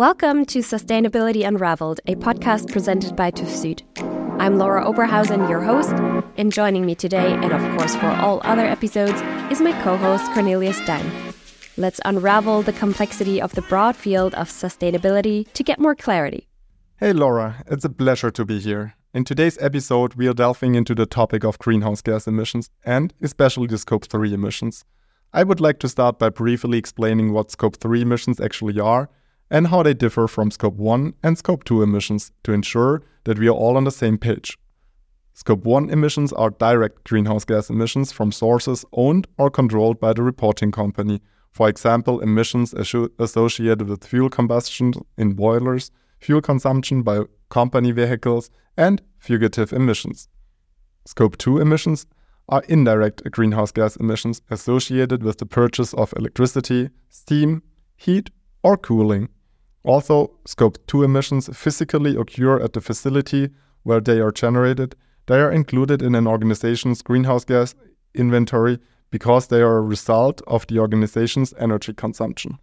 Welcome to Sustainability Unraveled, a podcast presented by TÜV. I'm Laura Oberhausen, your host, and joining me today, and of course for all other episodes, is my co host Cornelius Dein. Let's unravel the complexity of the broad field of sustainability to get more clarity. Hey Laura, it's a pleasure to be here. In today's episode, we are delving into the topic of greenhouse gas emissions and especially the Scope 3 emissions. I would like to start by briefly explaining what Scope 3 emissions actually are and how they differ from Scope 1 and Scope 2 emissions to ensure that we are all on the same page. Scope 1 emissions are direct greenhouse gas emissions from sources owned or controlled by the reporting company. For example, emissions associated with fuel combustion in boilers, fuel consumption by company vehicles, and fugitive emissions. Scope 2 emissions are indirect greenhouse gas emissions associated with the purchase of electricity, steam, heat, or cooling. Also, Scope 2 emissions physically occur at the facility where they are generated. They are included in an organization's greenhouse gas inventory because they are a result of the organization's energy consumption.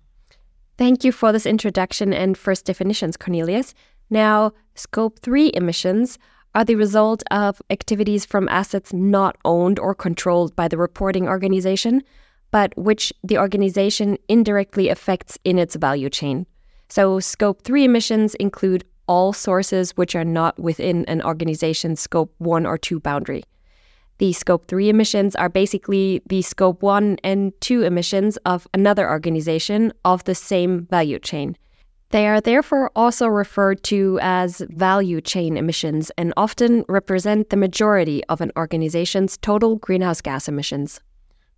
Thank you for this introduction and first definitions, Cornelius. Now, Scope 3 emissions are the result of activities from assets not owned or controlled by the reporting organization, but which the organization indirectly affects in its value chain. So, scope three emissions include all sources which are not within an organization's scope one or two boundary. The scope three emissions are basically the scope one and two emissions of another organization of the same value chain. They are therefore also referred to as value chain emissions and often represent the majority of an organization's total greenhouse gas emissions.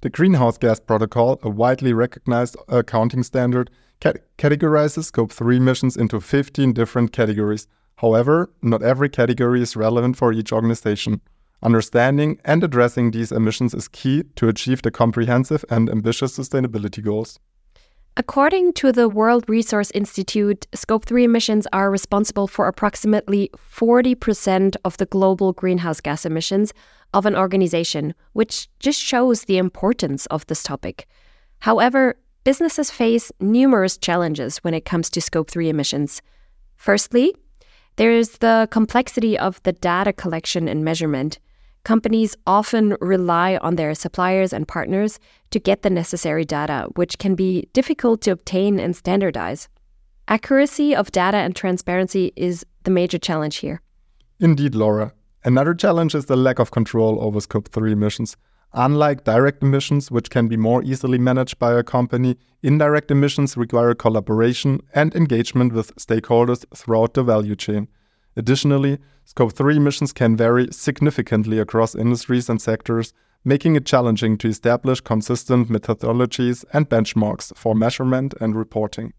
The Greenhouse Gas Protocol, a widely recognized accounting standard, categorizes Scope 3 emissions into 15 different categories. However, not every category is relevant for each organization. Understanding and addressing these emissions is key to achieve the comprehensive and ambitious sustainability goals. According to the World Resource Institute, Scope 3 emissions are responsible for approximately 40% of the global greenhouse gas emissions of an organization, which just shows the importance of this topic. However, businesses face numerous challenges when it comes to Scope 3 emissions. Firstly, there is the complexity of the data collection and measurement. Companies often rely on their suppliers and partners to get the necessary data, which can be difficult to obtain and standardize. Accuracy of data and transparency is the major challenge here. Indeed, Laura. Another challenge is the lack of control over Scope 3 emissions. Unlike direct emissions, which can be more easily managed by a company, indirect emissions require collaboration and engagement with stakeholders throughout the value chain. Additionally, Scope 3 emissions can vary significantly across industries and sectors, making it challenging to establish consistent methodologies and benchmarks for measurement and reporting.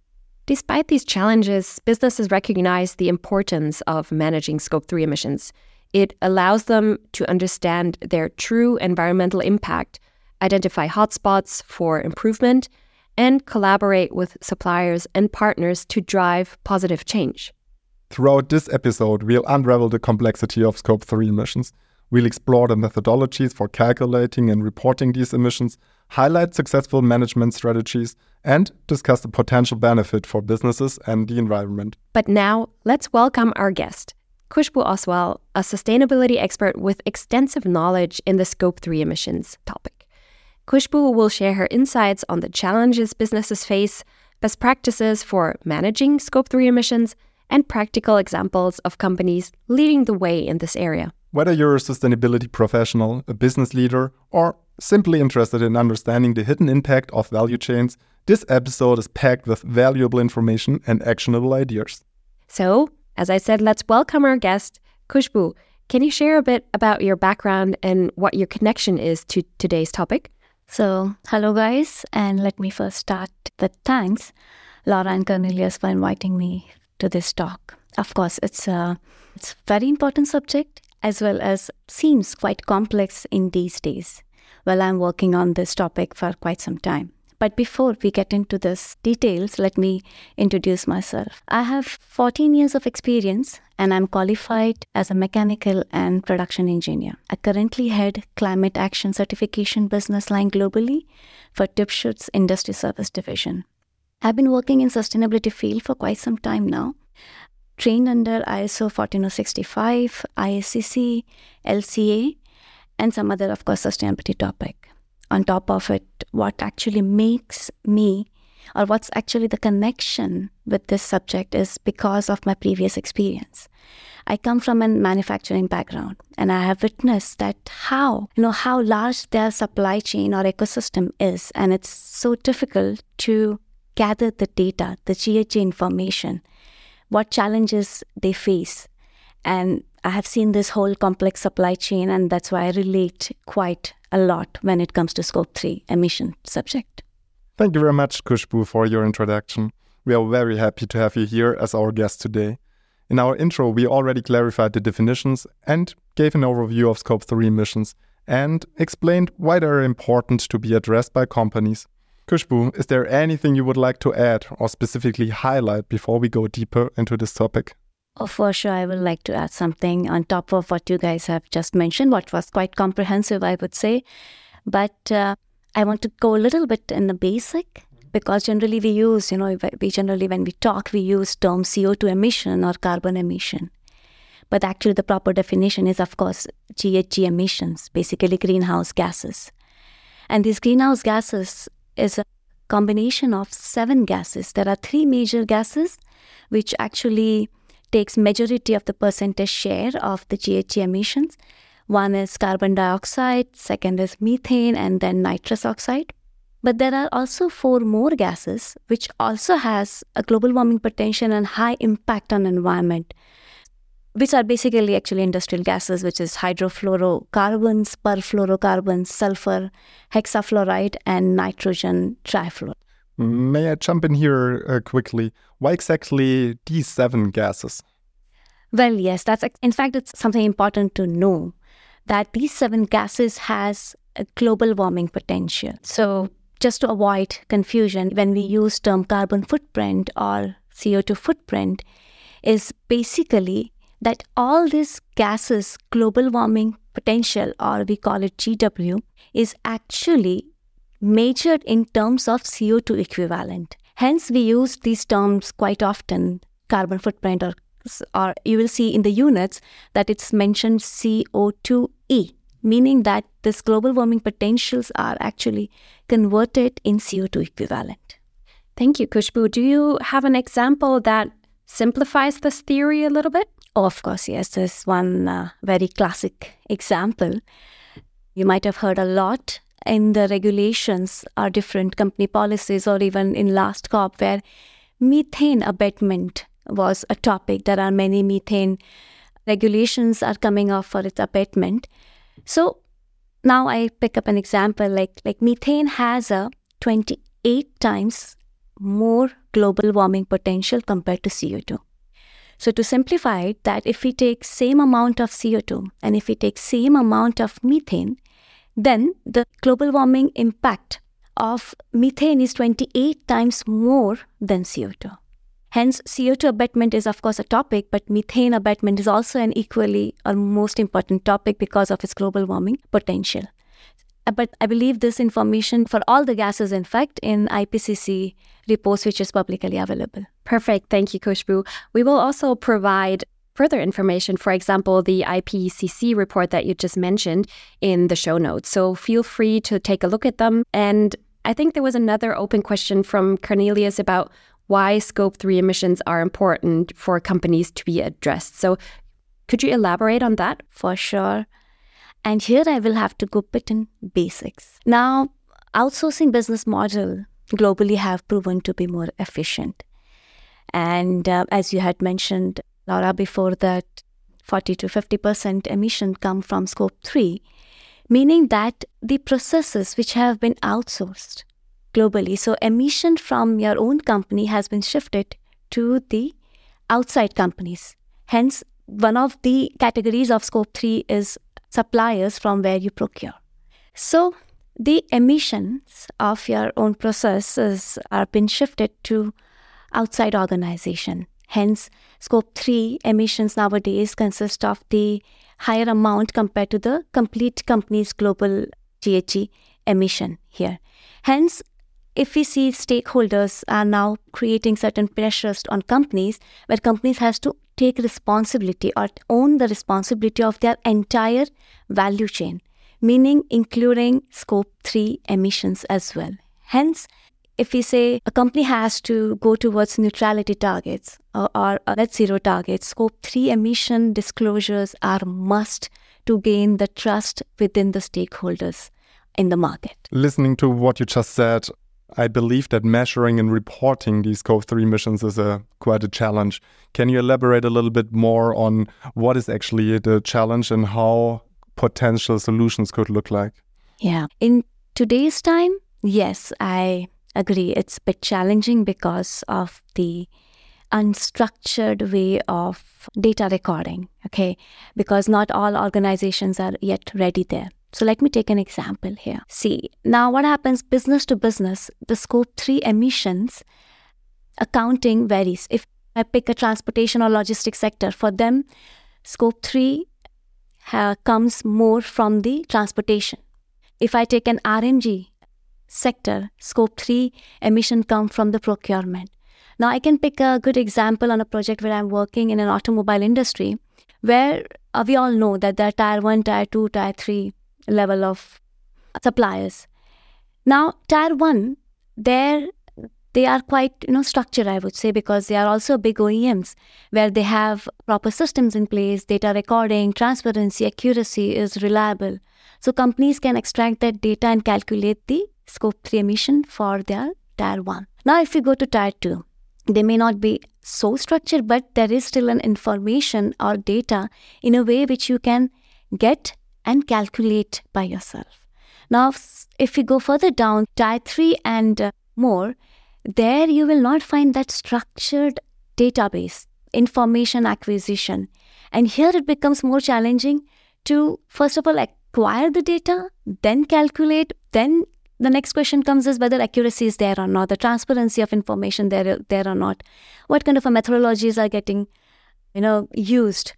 Despite these challenges, businesses recognize the importance of managing Scope 3 emissions. It allows them to understand their true environmental impact, identify hotspots for improvement, and collaborate with suppliers and partners to drive positive change. Throughout this episode, we'll unravel the complexity of Scope 3 emissions. We'll explore the methodologies for calculating and reporting these emissions, highlight successful management strategies, and discuss the potential benefit for businesses and the environment. But now, let's welcome our guest. Khushboo Oswal, a sustainability expert with extensive knowledge in the Scope 3 emissions topic. Khushboo will share her insights on the challenges businesses face, best practices for managing Scope 3 emissions, and practical examples of companies leading the way in this area. Whether you're a sustainability professional, a business leader, or simply interested in understanding the hidden impact of value chains, this episode is packed with valuable information and actionable ideas. So, as I said, let's welcome our guest, Khushboo. Can you share a bit about your background and what your connection is to today's topic? So, hello guys, and let me first start with thanks, Laura and Cornelius, for inviting me to this talk. Of course, it's a it's a very important subject as well as seems quite complex in these days. Well, I'm working on this topic for quite some time. But before we get into this details, let me introduce myself. I have 14 years of experience and I'm qualified as a mechanical and production engineer. I currently head climate action certification business line globally for TÜV Industry Service Division. I've been working in sustainability field for quite some time now. Trained under ISO 14065, ISCC, LCA, and some other, of course, sustainability topic. On top of it, what actually makes me or what's actually the connection with this subject is because of my previous experience. I come from a manufacturing background and I have witnessed that how, you know, how large their supply chain or ecosystem is. And it's so difficult to gather the data, the GHG information, what challenges they face. And I have seen this whole complex supply chain, and that's why I relate quite a lot when it comes to scope 3 emission subject. Thank you very much, Khushboo, for your introduction. We are very happy to have you here as our guest today. In our intro, we already clarified the definitions and gave an overview of Scope 3 emissions and explained why they are important to be addressed by companies. Khushboo, is there anything you would like to add or specifically highlight before we go deeper into this topic? Oh, for sure, I would like to add something on top of what you guys have just mentioned, what was quite comprehensive, I would say. But uh, I want to go a little bit in the basic because generally we use, you know, we generally when we talk, we use term CO2 emission or carbon emission. But actually, the proper definition is, of course, GHG emissions, basically greenhouse gases. And these greenhouse gases is a combination of seven gases. There are three major gases which actually takes majority of the percentage share of the GHG emissions. One is carbon dioxide, second is methane, and then nitrous oxide. But there are also four more gases which also has a global warming potential and high impact on environment, which are basically actually industrial gases, which is hydrofluorocarbons, perfluorocarbons, sulfur, hexafluoride, and nitrogen trifluoride. May I jump in here uh, quickly? Why exactly these seven gases? Well, yes, that's in fact it's something important to know that these seven gases has a global warming potential. So just to avoid confusion, when we use term carbon footprint or CO2 footprint, is basically that all these gases global warming potential or we call it GW is actually measured in terms of CO2 equivalent. Hence we use these terms quite often carbon footprint or or you will see in the units that it's mentioned CO2e, meaning that this global warming potentials are actually converted in CO2 equivalent. Thank you, Khushboo. Do you have an example that simplifies this theory a little bit? Of course, yes. There's one uh, very classic example. You might have heard a lot in the regulations or different company policies or even in last COP where methane abatement was a topic. There are many methane regulations are coming up for its abatement. So now I pick up an example like like methane has a 28 times more global warming potential compared to CO2. So to simplify it, that if we take same amount of CO2 and if we take same amount of methane, then the global warming impact of methane is 28 times more than CO2. Hence, CO2 abatement is, of course, a topic, but methane abatement is also an equally or most important topic because of its global warming potential. Uh, but I believe this information for all the gases, in fact, in IPCC reports, which is publicly available. Perfect. Thank you, Khushboo. We will also provide further information, for example, the IPCC report that you just mentioned in the show notes. So feel free to take a look at them. And I think there was another open question from Cornelius about why scope 3 emissions are important for companies to be addressed. So, could you elaborate on that? For sure. And here I will have to go bit in basics. Now, outsourcing business model globally have proven to be more efficient. And uh, as you had mentioned, Laura, before that, 40 to 50% emission come from scope 3, meaning that the processes which have been outsourced globally. So emission from your own company has been shifted to the outside companies. Hence, one of the categories of scope 3 is suppliers from where you procure. So the emissions of your own processes are been shifted to outside organization. Hence, scope 3 emissions nowadays consist of the higher amount compared to the complete company's global GHG emission here. Hence, if we see stakeholders are now creating certain pressures on companies where companies has to take responsibility or own the responsibility of their entire value chain meaning including scope 3 emissions as well hence if we say a company has to go towards neutrality targets or, or uh, net zero targets scope 3 emission disclosures are must to gain the trust within the stakeholders in the market. Listening to what you just said, I believe that measuring and reporting these Scope 3 emissions is a quite a challenge. Can you elaborate a little bit more on what is actually the challenge and how potential solutions could look like? Yeah. In today's time, yes, I agree. It's a bit challenging because of the unstructured way of data recording, okay? Because not all organizations are yet ready there. So let me take an example here. See, now what happens business to business, the scope 3 emissions accounting varies. If I pick a transportation or logistics sector, for them, scope 3 uh, comes more from the transportation. If I take an RMG sector, scope 3 emission come from the procurement. Now I can pick a good example on a project where I'm working in an automobile industry where uh, we all know that there are tier 1, tier 2, tier 3 level of suppliers. Now, tier one, there they are quite you know structured i would say because they are also big oems where they have proper systems in place data recording transparency accuracy is reliable so companies can extract that data and calculate the scope 3 emission for their tier 1 now if we go to tier 2 they may not be so structured but there is still an information or data in a way which you can get and calculate by yourself. Now, if you go further down, tier 3 and uh, more, there you will not find that structured database, information acquisition. And here it becomes more challenging to, first of all, acquire the data, then calculate, then the next question comes is whether accuracy is there or not, the transparency of information there, there or not, what kind of methodologies are getting, you know, used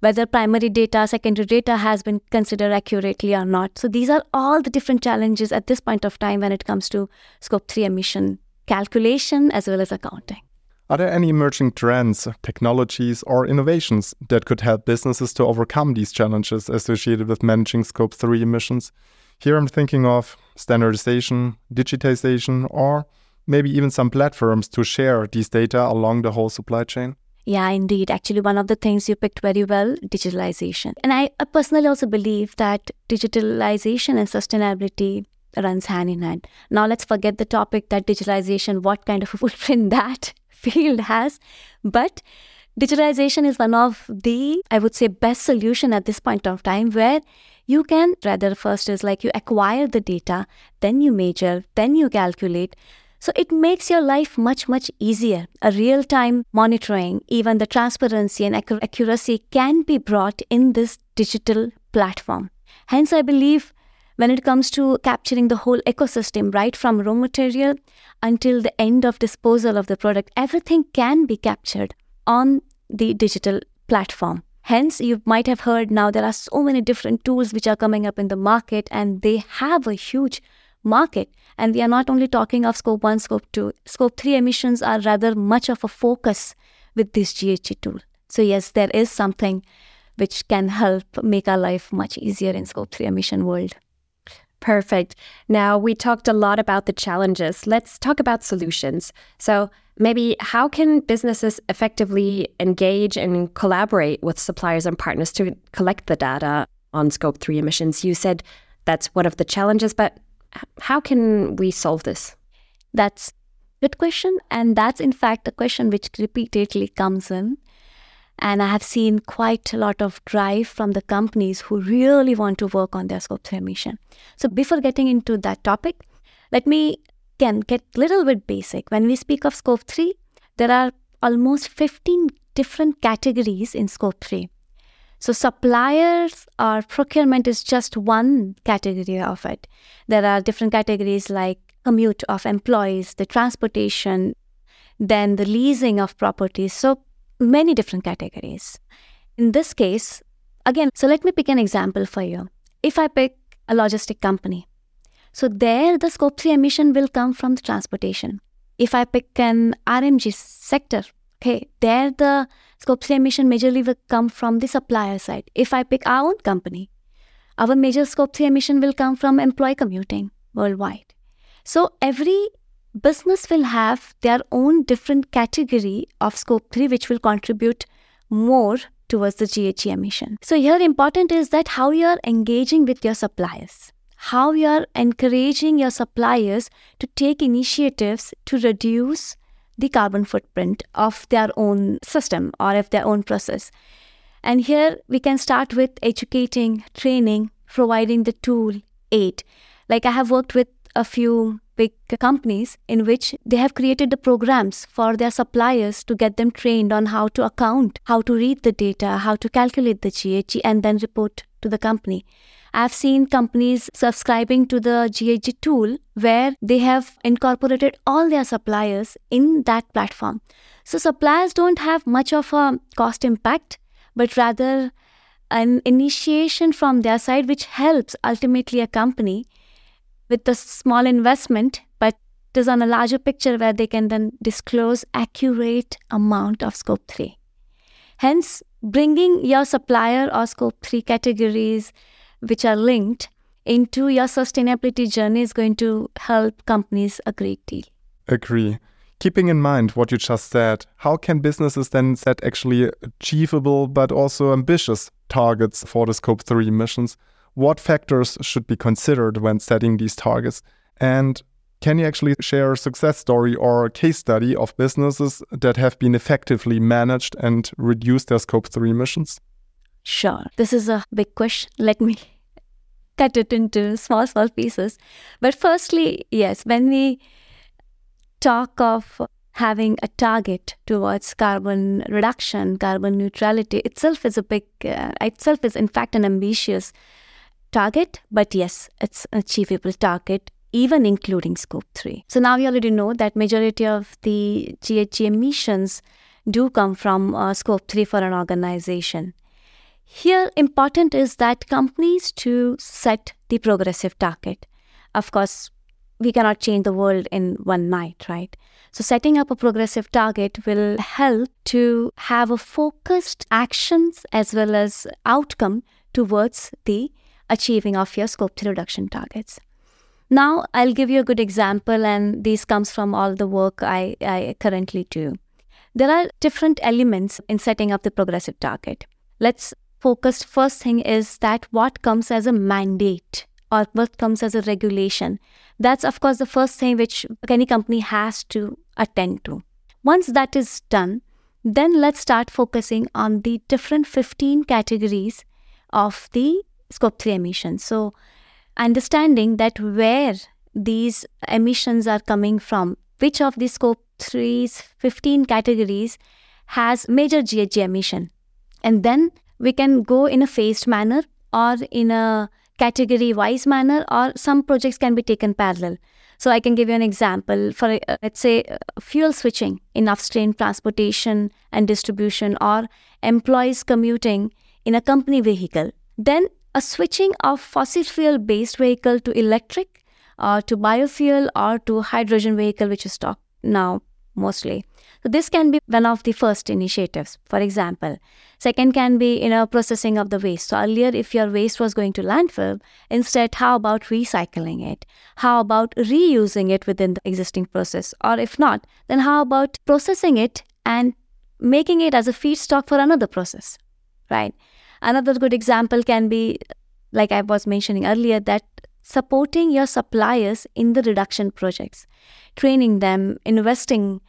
whether primary data, secondary data has been considered accurately or not. So these are all the different challenges at this point of time when it comes to scope 3 emission calculation as well as accounting. Are there any emerging trends, technologies, or innovations that could help businesses to overcome these challenges associated with managing scope 3 emissions? Here I'm thinking of standardization, digitization, or maybe even some platforms to share these data along the whole supply chain. Yeah, indeed. Actually, one of the things you picked very well digitalization. And I, personally also believe that digitalization and sustainability runs hand in hand. Now, let's forget the topic that digitalization, what kind of a footprint that field has. But digitalization is one of the, I would say, best solution at this point of time where you can rather first is like you acquire the data, then you measure, then you calculate. So it makes your life much, much easier. A real time monitoring, even the transparency and accuracy can be brought in this digital platform. Hence, I believe when it comes to capturing the whole ecosystem, right from raw material until the end of disposal of the product, everything can be captured on the digital platform. Hence, you might have heard now there are so many different tools which are coming up in the market and they have a huge market. And we are not only talking of scope 1, scope 2. Scope 3 emissions are rather much of a focus with this GHG tool. So, yes, there is something which can help make our life much easier in scope 3 emission world. Perfect. Now, we talked a lot about the challenges. Let's talk about solutions. So, maybe how can businesses effectively engage and collaborate with suppliers and partners to collect the data on scope 3 emissions? You said that's one of the challenges, but how can we solve this? That's a good question. And that's, in fact, a question which repeatedly comes in. And I have seen quite a lot of drive from the companies who really want to work on their scope 3 emission. So before getting into that topic, let me again get a little bit basic. When we speak of scope 3, there are almost 15 different categories in scope 3. So, suppliers or procurement is just one category of it. There are different categories like commute of employees, the transportation, then the leasing of properties. So, many different categories. In this case, again, so let me pick an example for you. If I pick a logistic company, So there the scope 3 emission will come from the transportation. If I pick an RMG sector, okay, there the scope 3 emission majorly will come from the supplier side. If I pick our own company, our major scope 3 emission will come from employee commuting worldwide. So every business will have their own different category of scope 3 which will contribute more towards the GHG emission. So here important is that how you are engaging with your suppliers. How you are encouraging your suppliers to take initiatives to reduce the carbon footprint of their own system or of their own process. And here we can start with educating, training, providing the tool, aid. Like I have worked with a few big companies in which they have created the programs for their suppliers to get them trained on how to account, how to read the data, how to calculate the GHG, and then report to the company. I've seen companies subscribing to the GHG tool where they have incorporated all their suppliers in that platform. So suppliers don't have much of a cost impact, but rather an initiation from their side which helps ultimately a company with a small investment, but it is on a larger picture where they can then disclose accurate amount of scope 3. Hence, bringing your supplier or scope 3 categories which are linked into your sustainability journey is going to help companies a great deal. Agree. Keeping in mind what you just said, how can businesses then set actually achievable but also ambitious targets for the scope 3 emissions? What factors should be considered when setting these targets? And can you actually share a success story or a case study of businesses that have been effectively managed and reduced their scope 3 emissions? Sure. This is a big question. Let me cut it into small, small pieces. But firstly, yes, when we talk of having a target towards carbon reduction, carbon neutrality itself is a big, uh, itself is in fact an ambitious target, but yes, it's an achievable target even including scope 3 so now we already know that majority of the ghg emissions do come from uh, scope 3 for an organization here important is that companies to set the progressive target of course we cannot change the world in one night right so setting up a progressive target will help to have a focused actions as well as outcome towards the achieving of your scope 3 reduction targets. Now, I'll give you a good example, and this comes from all the work I, I currently do. There are different elements in setting up the progressive target. Let's focus first thing is that what comes as a mandate or what comes as a regulation. That's, of course, the first thing which any company has to attend to. Once that is done, then let's start focusing on the different 15 categories of the scope 3 emissions. So, understanding that where these emissions are coming from, which of the scope 3's 15 categories has major GHG emission. And then we can go in a phased manner or in a category wise manner, or some projects can be taken parallel. So, I can give you an example for, uh, let's say, uh, fuel switching in upstream transportation and distribution, or employees commuting in a company vehicle. Then a switching of fossil fuel based vehicle to electric or to biofuel or to hydrogen vehicle which is talked now mostly so this can be one of the first initiatives. For example second can be you know processing of the waste. So earlier if your waste was going to landfill instead how about recycling it? How about reusing it within the existing process? Or if not then how about processing it and making it as a feedstock for another process right? Another good example can be, like I was mentioning earlier, that supporting your suppliers in the reduction projects, training them, investing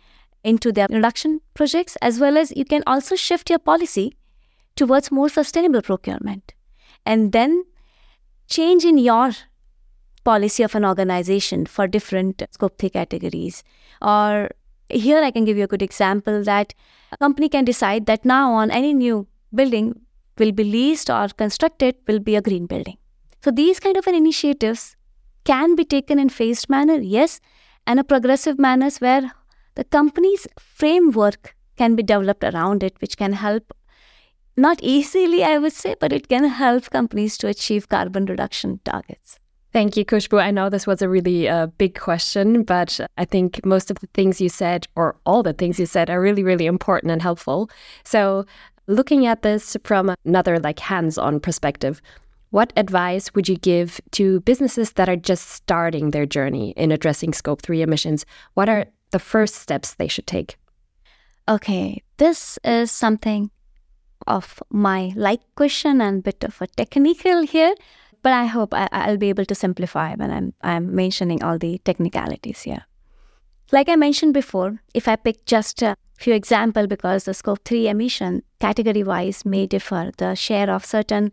into their reduction projects, as well as you can also shift your policy towards more sustainable procurement. And then change in your policy of an organization for different scope 3 categories. Or here I can give you a good example that a company can decide that now on any new building, will be leased or constructed will be a green building. So these kind of an initiatives can be taken in phased manner, yes, and a progressive manners where the company's framework can be developed around it, which can help not easily, I would say, but it can help companies to achieve carbon reduction targets. Thank you, Khushboo. I know this was a really uh, big question, but I think most of the things you said, or all the things you said, are really, really important and helpful. So, looking at this from another like hands-on perspective, what advice would you give to businesses that are just starting their journey in addressing scope 3 emissions? What are the first steps they should take? Okay, this is something of my like question and bit of a technical here, but I hope I, will be able to simplify when I'm I'm mentioning all the technicalities here. Like I mentioned before, if I pick just a few example because the scope 3 emission category wise may differ, the share of certain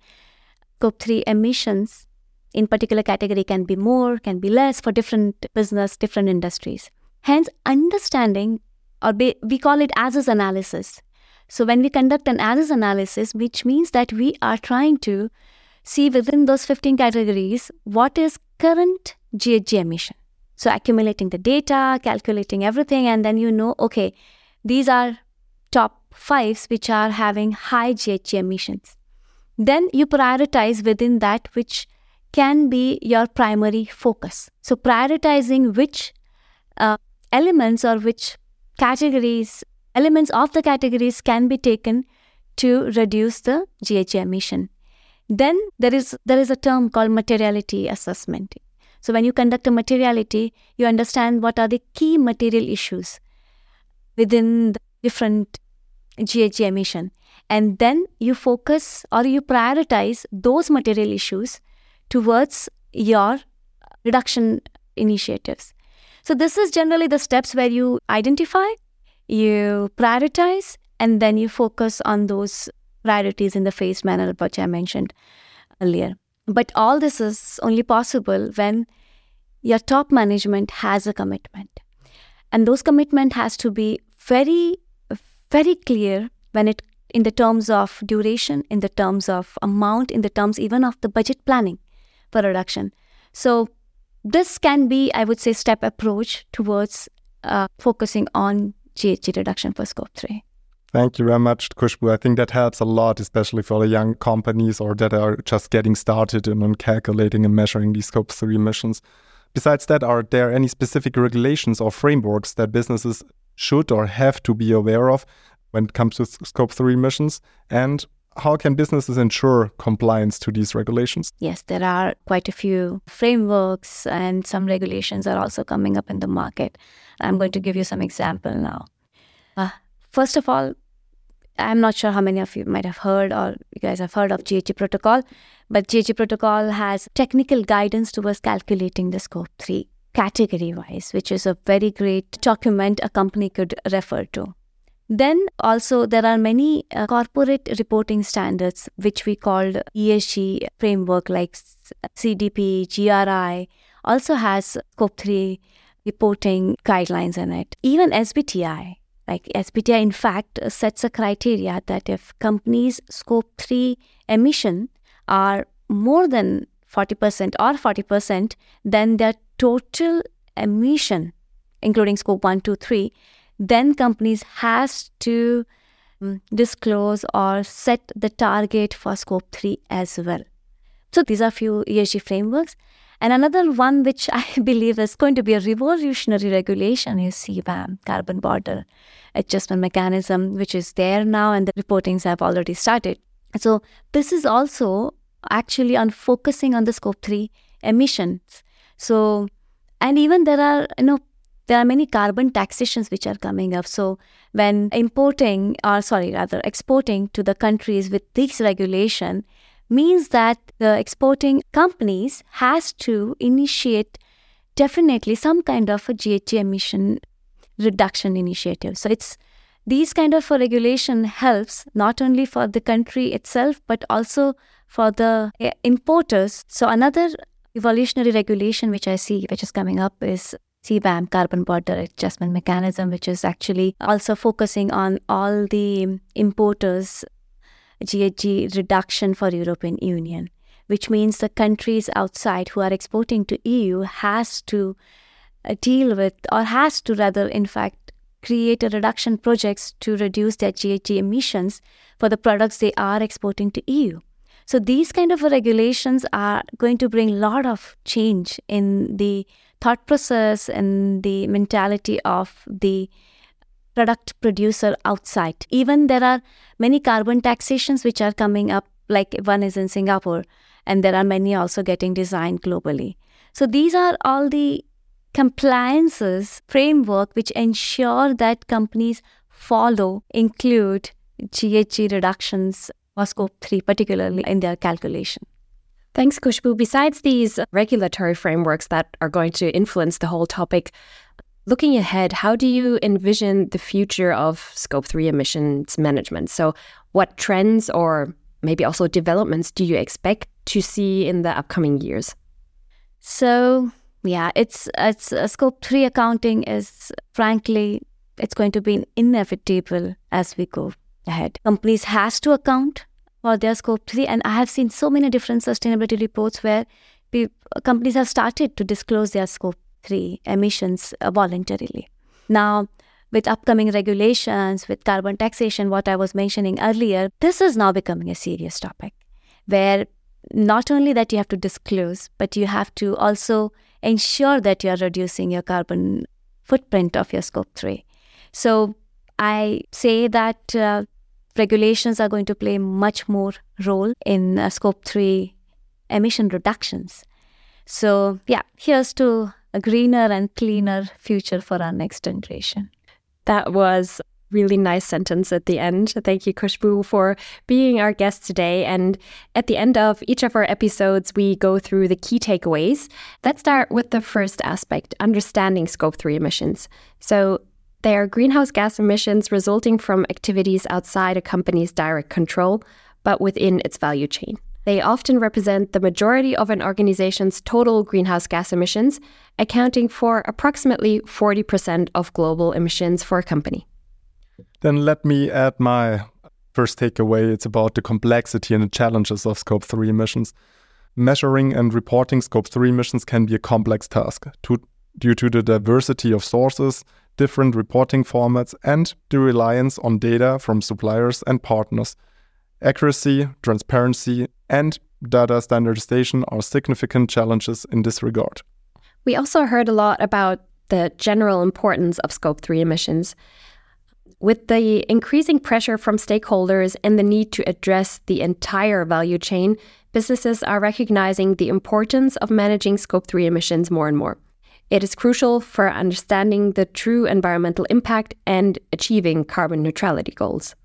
scope 3 emissions in particular category can be more, can be less for different business, different industries. Hence, understanding, or we call it as is analysis. So, when we conduct an as is analysis, which means that we are trying to see within those 15 categories what is current GHG emission. So, accumulating the data, calculating everything, and then you know, okay, these are top fives which are having high GHG emissions then you prioritize within that which can be your primary focus. So, prioritizing which uh, elements or which categories, elements of the categories can be taken to reduce the GHG emission. Then there is there is a term called materiality assessment. So when you conduct a materiality, you understand what are the key material issues within the different GHG emission and then you focus or you prioritize those material issues towards your reduction initiatives. So, this is generally the steps where you identify, you prioritize, and then you focus on those priorities in the phased manner, which I mentioned earlier. But all this is only possible when your top management has a commitment. And those commitment has to be very, very clear when it in the terms of duration, in the terms of amount, in the terms even of the budget planning for reduction. So, this can be, I would say, step approach towards uh, focusing on GHG reduction for scope 3. Thank you very much, Khushboo. I think that helps a lot, especially for the young companies or that are just getting started in calculating and measuring these scope 3 emissions. Besides that, are there any specific regulations or frameworks that businesses should or have to be aware of when it comes to scope 3 emissions and how can businesses ensure compliance to these regulations? Yes, there are quite a few frameworks and some regulations are also coming up in the market. I'm going to give you some example now. Uh, first of all, I'm not sure how many of you might have heard or you guys have heard of GHG protocol, but GHG protocol has technical guidance towards calculating the scope 3 category wise, which is a very great document a company could refer to. Then also there are many uh, corporate reporting standards which we called ESG framework like CDP, GRI also has scope 3 reporting guidelines in it. Even SBTI, like SBTI in fact sets a criteria that if companies scope 3 emission are more than 40% or 40%, then their total emission including scope 1, 2, 3 then companies has to um, disclose or set the target for scope 3 as well. So these are few esg frameworks. And another one which i believe is going to be a revolutionary regulation is cbam carbon border adjustment mechanism which is there now and the reportings have already started. So this is also actually on focusing on the scope 3 emissions. So and even there are you know there are many carbon taxations which are coming up. So when importing or sorry, rather exporting to the countries with this regulation means that the exporting companies has to initiate definitely some kind of a GHG emission reduction initiative. So it's these kind of a regulation helps not only for the country itself but also for the eh, importers. So another evolutionary regulation which I see which is coming up is CBAM, Carbon Border Adjustment Mechanism, which is actually also focusing on all the importers' GHG reduction for European Union, which means the countries outside who are exporting to EU has to uh, deal with or has to rather in fact create a reduction projects to reduce their GHG emissions for the products they are exporting to EU. So these kind of regulations are going to bring a lot of change in the thought process and the mentality of the product producer outside. Even there are many carbon taxations which are coming up, like one is in Singapore, and there are many also getting designed globally. So these are all the compliances framework which ensure that companies follow include GHG reductions or scope 3 particularly in their calculation. Thanks, Khushboo. Besides these regulatory frameworks that are going to influence the whole topic, looking ahead, how do you envision the future of Scope 3 emissions management? So, what trends or maybe also developments do you expect to see in the upcoming years? So, yeah, it's it's uh, Scope 3 accounting is frankly it's going to be inevitable as we go ahead. Companies has to account their scope 3 and i have seen so many different sustainability reports where companies have started to disclose their scope 3 emissions uh, voluntarily. Now with upcoming regulations with carbon taxation what i was mentioning earlier this is now becoming a serious topic where not only that you have to disclose but you have to also ensure that you are reducing your carbon footprint of your scope 3 so i say that uh, regulations are going to play much more role in uh, scope 3 emission reductions so yeah here's to a greener and cleaner future for our next generation that was really nice sentence at the end. Thank you, Khushboo, for being our guest today. And at the end of each of our episodes, we go through the key takeaways. Let's start with the first aspect understanding scope 3 emissions. So, they are greenhouse gas emissions resulting from activities outside a company's direct control, but within its value chain. They often represent the majority of an organization's total greenhouse gas emissions, accounting for approximately 40% of global emissions for a company. Then let me add my first takeaway. It's about the complexity and the challenges of Scope 3 emissions. Measuring and reporting Scope 3 emissions can be a complex task to, due to the diversity of sources, different reporting formats, and the reliance on data from suppliers and partners. Accuracy, transparency, and data standardization are significant challenges in this regard. We also heard a lot about the general importance of Scope 3 emissions. With the increasing pressure from stakeholders and the need to address the entire value chain, businesses are recognizing the importance of managing Scope 3 emissions more and more. It is crucial for understanding the true environmental impact and achieving carbon neutrality goals.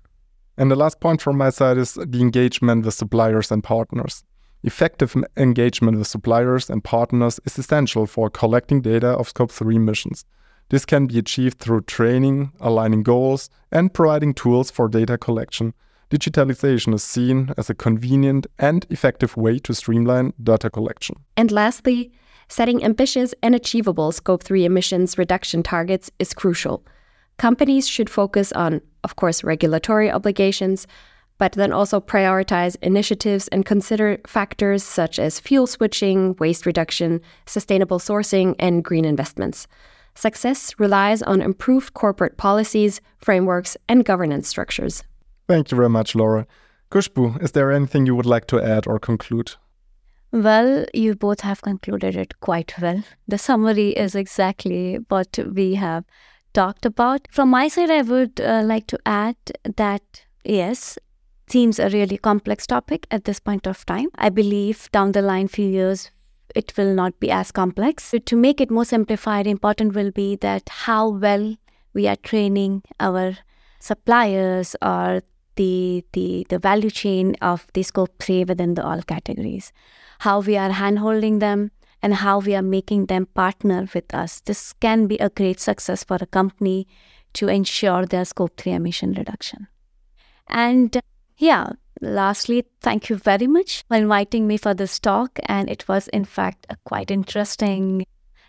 And the last point from my side is the engagement with suppliers and partners. Effective engagement with suppliers and partners is essential for collecting data of Scope 3 emissions. This can be achieved through training, aligning goals, and providing tools for data collection. Digitalization is seen as a convenient and effective way to streamline data collection. And lastly, setting ambitious and achievable Scope 3 emissions reduction targets is crucial. Companies should focus on, of course, regulatory obligations, but then also prioritize initiatives and consider factors such as fuel switching, waste reduction, sustainable sourcing, and green investments. Success relies on improved corporate policies, frameworks, and governance structures. Thank you very much, Laura. Khushboo, is there anything you would like to add or conclude? Well, you both have concluded it quite well. The summary is exactly what we have talked about. From my side, I would uh, like to add that yes, seems a really complex topic at this point of time. I believe down the line, few years, it will not be as complex. To make it more simplified, important will be that how well we are training our suppliers or the the the value chain of the scope 3 within the all categories how we are handholding them, and how we are making them partner with us. This can be a great success for a company to ensure their scope 3 emission reduction. And yeah, lastly, thank you very much for inviting me for this talk. And it was, in fact, a quite interesting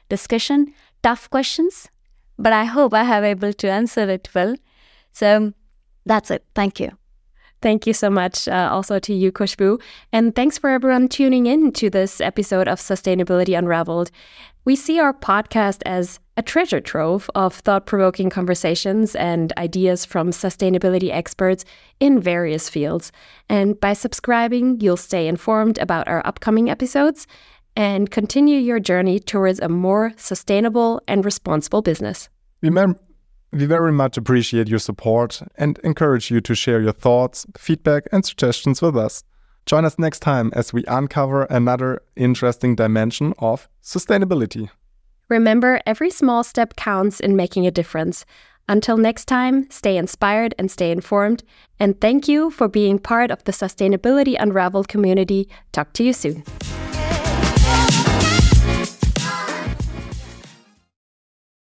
discussion. Tough questions, but I hope I have able to answer it well. So that's it. Thank you. Thank you so much uh, also to you, Khushboo. And thanks for everyone tuning in to this episode of Sustainability Unraveled. We see our podcast as a treasure trove of thought provoking conversations and ideas from sustainability experts in various fields. And by subscribing, you'll stay informed about our upcoming episodes and continue your journey towards a more sustainable and responsible business. Remember, we very much appreciate your support and encourage you to share your thoughts, feedback, and suggestions with us. Join us next time as we uncover another interesting dimension of sustainability. Remember, every small step counts in making a difference. Until next time, stay inspired and stay informed. And thank you for being part of the Sustainability Unraveled community. Talk to you soon.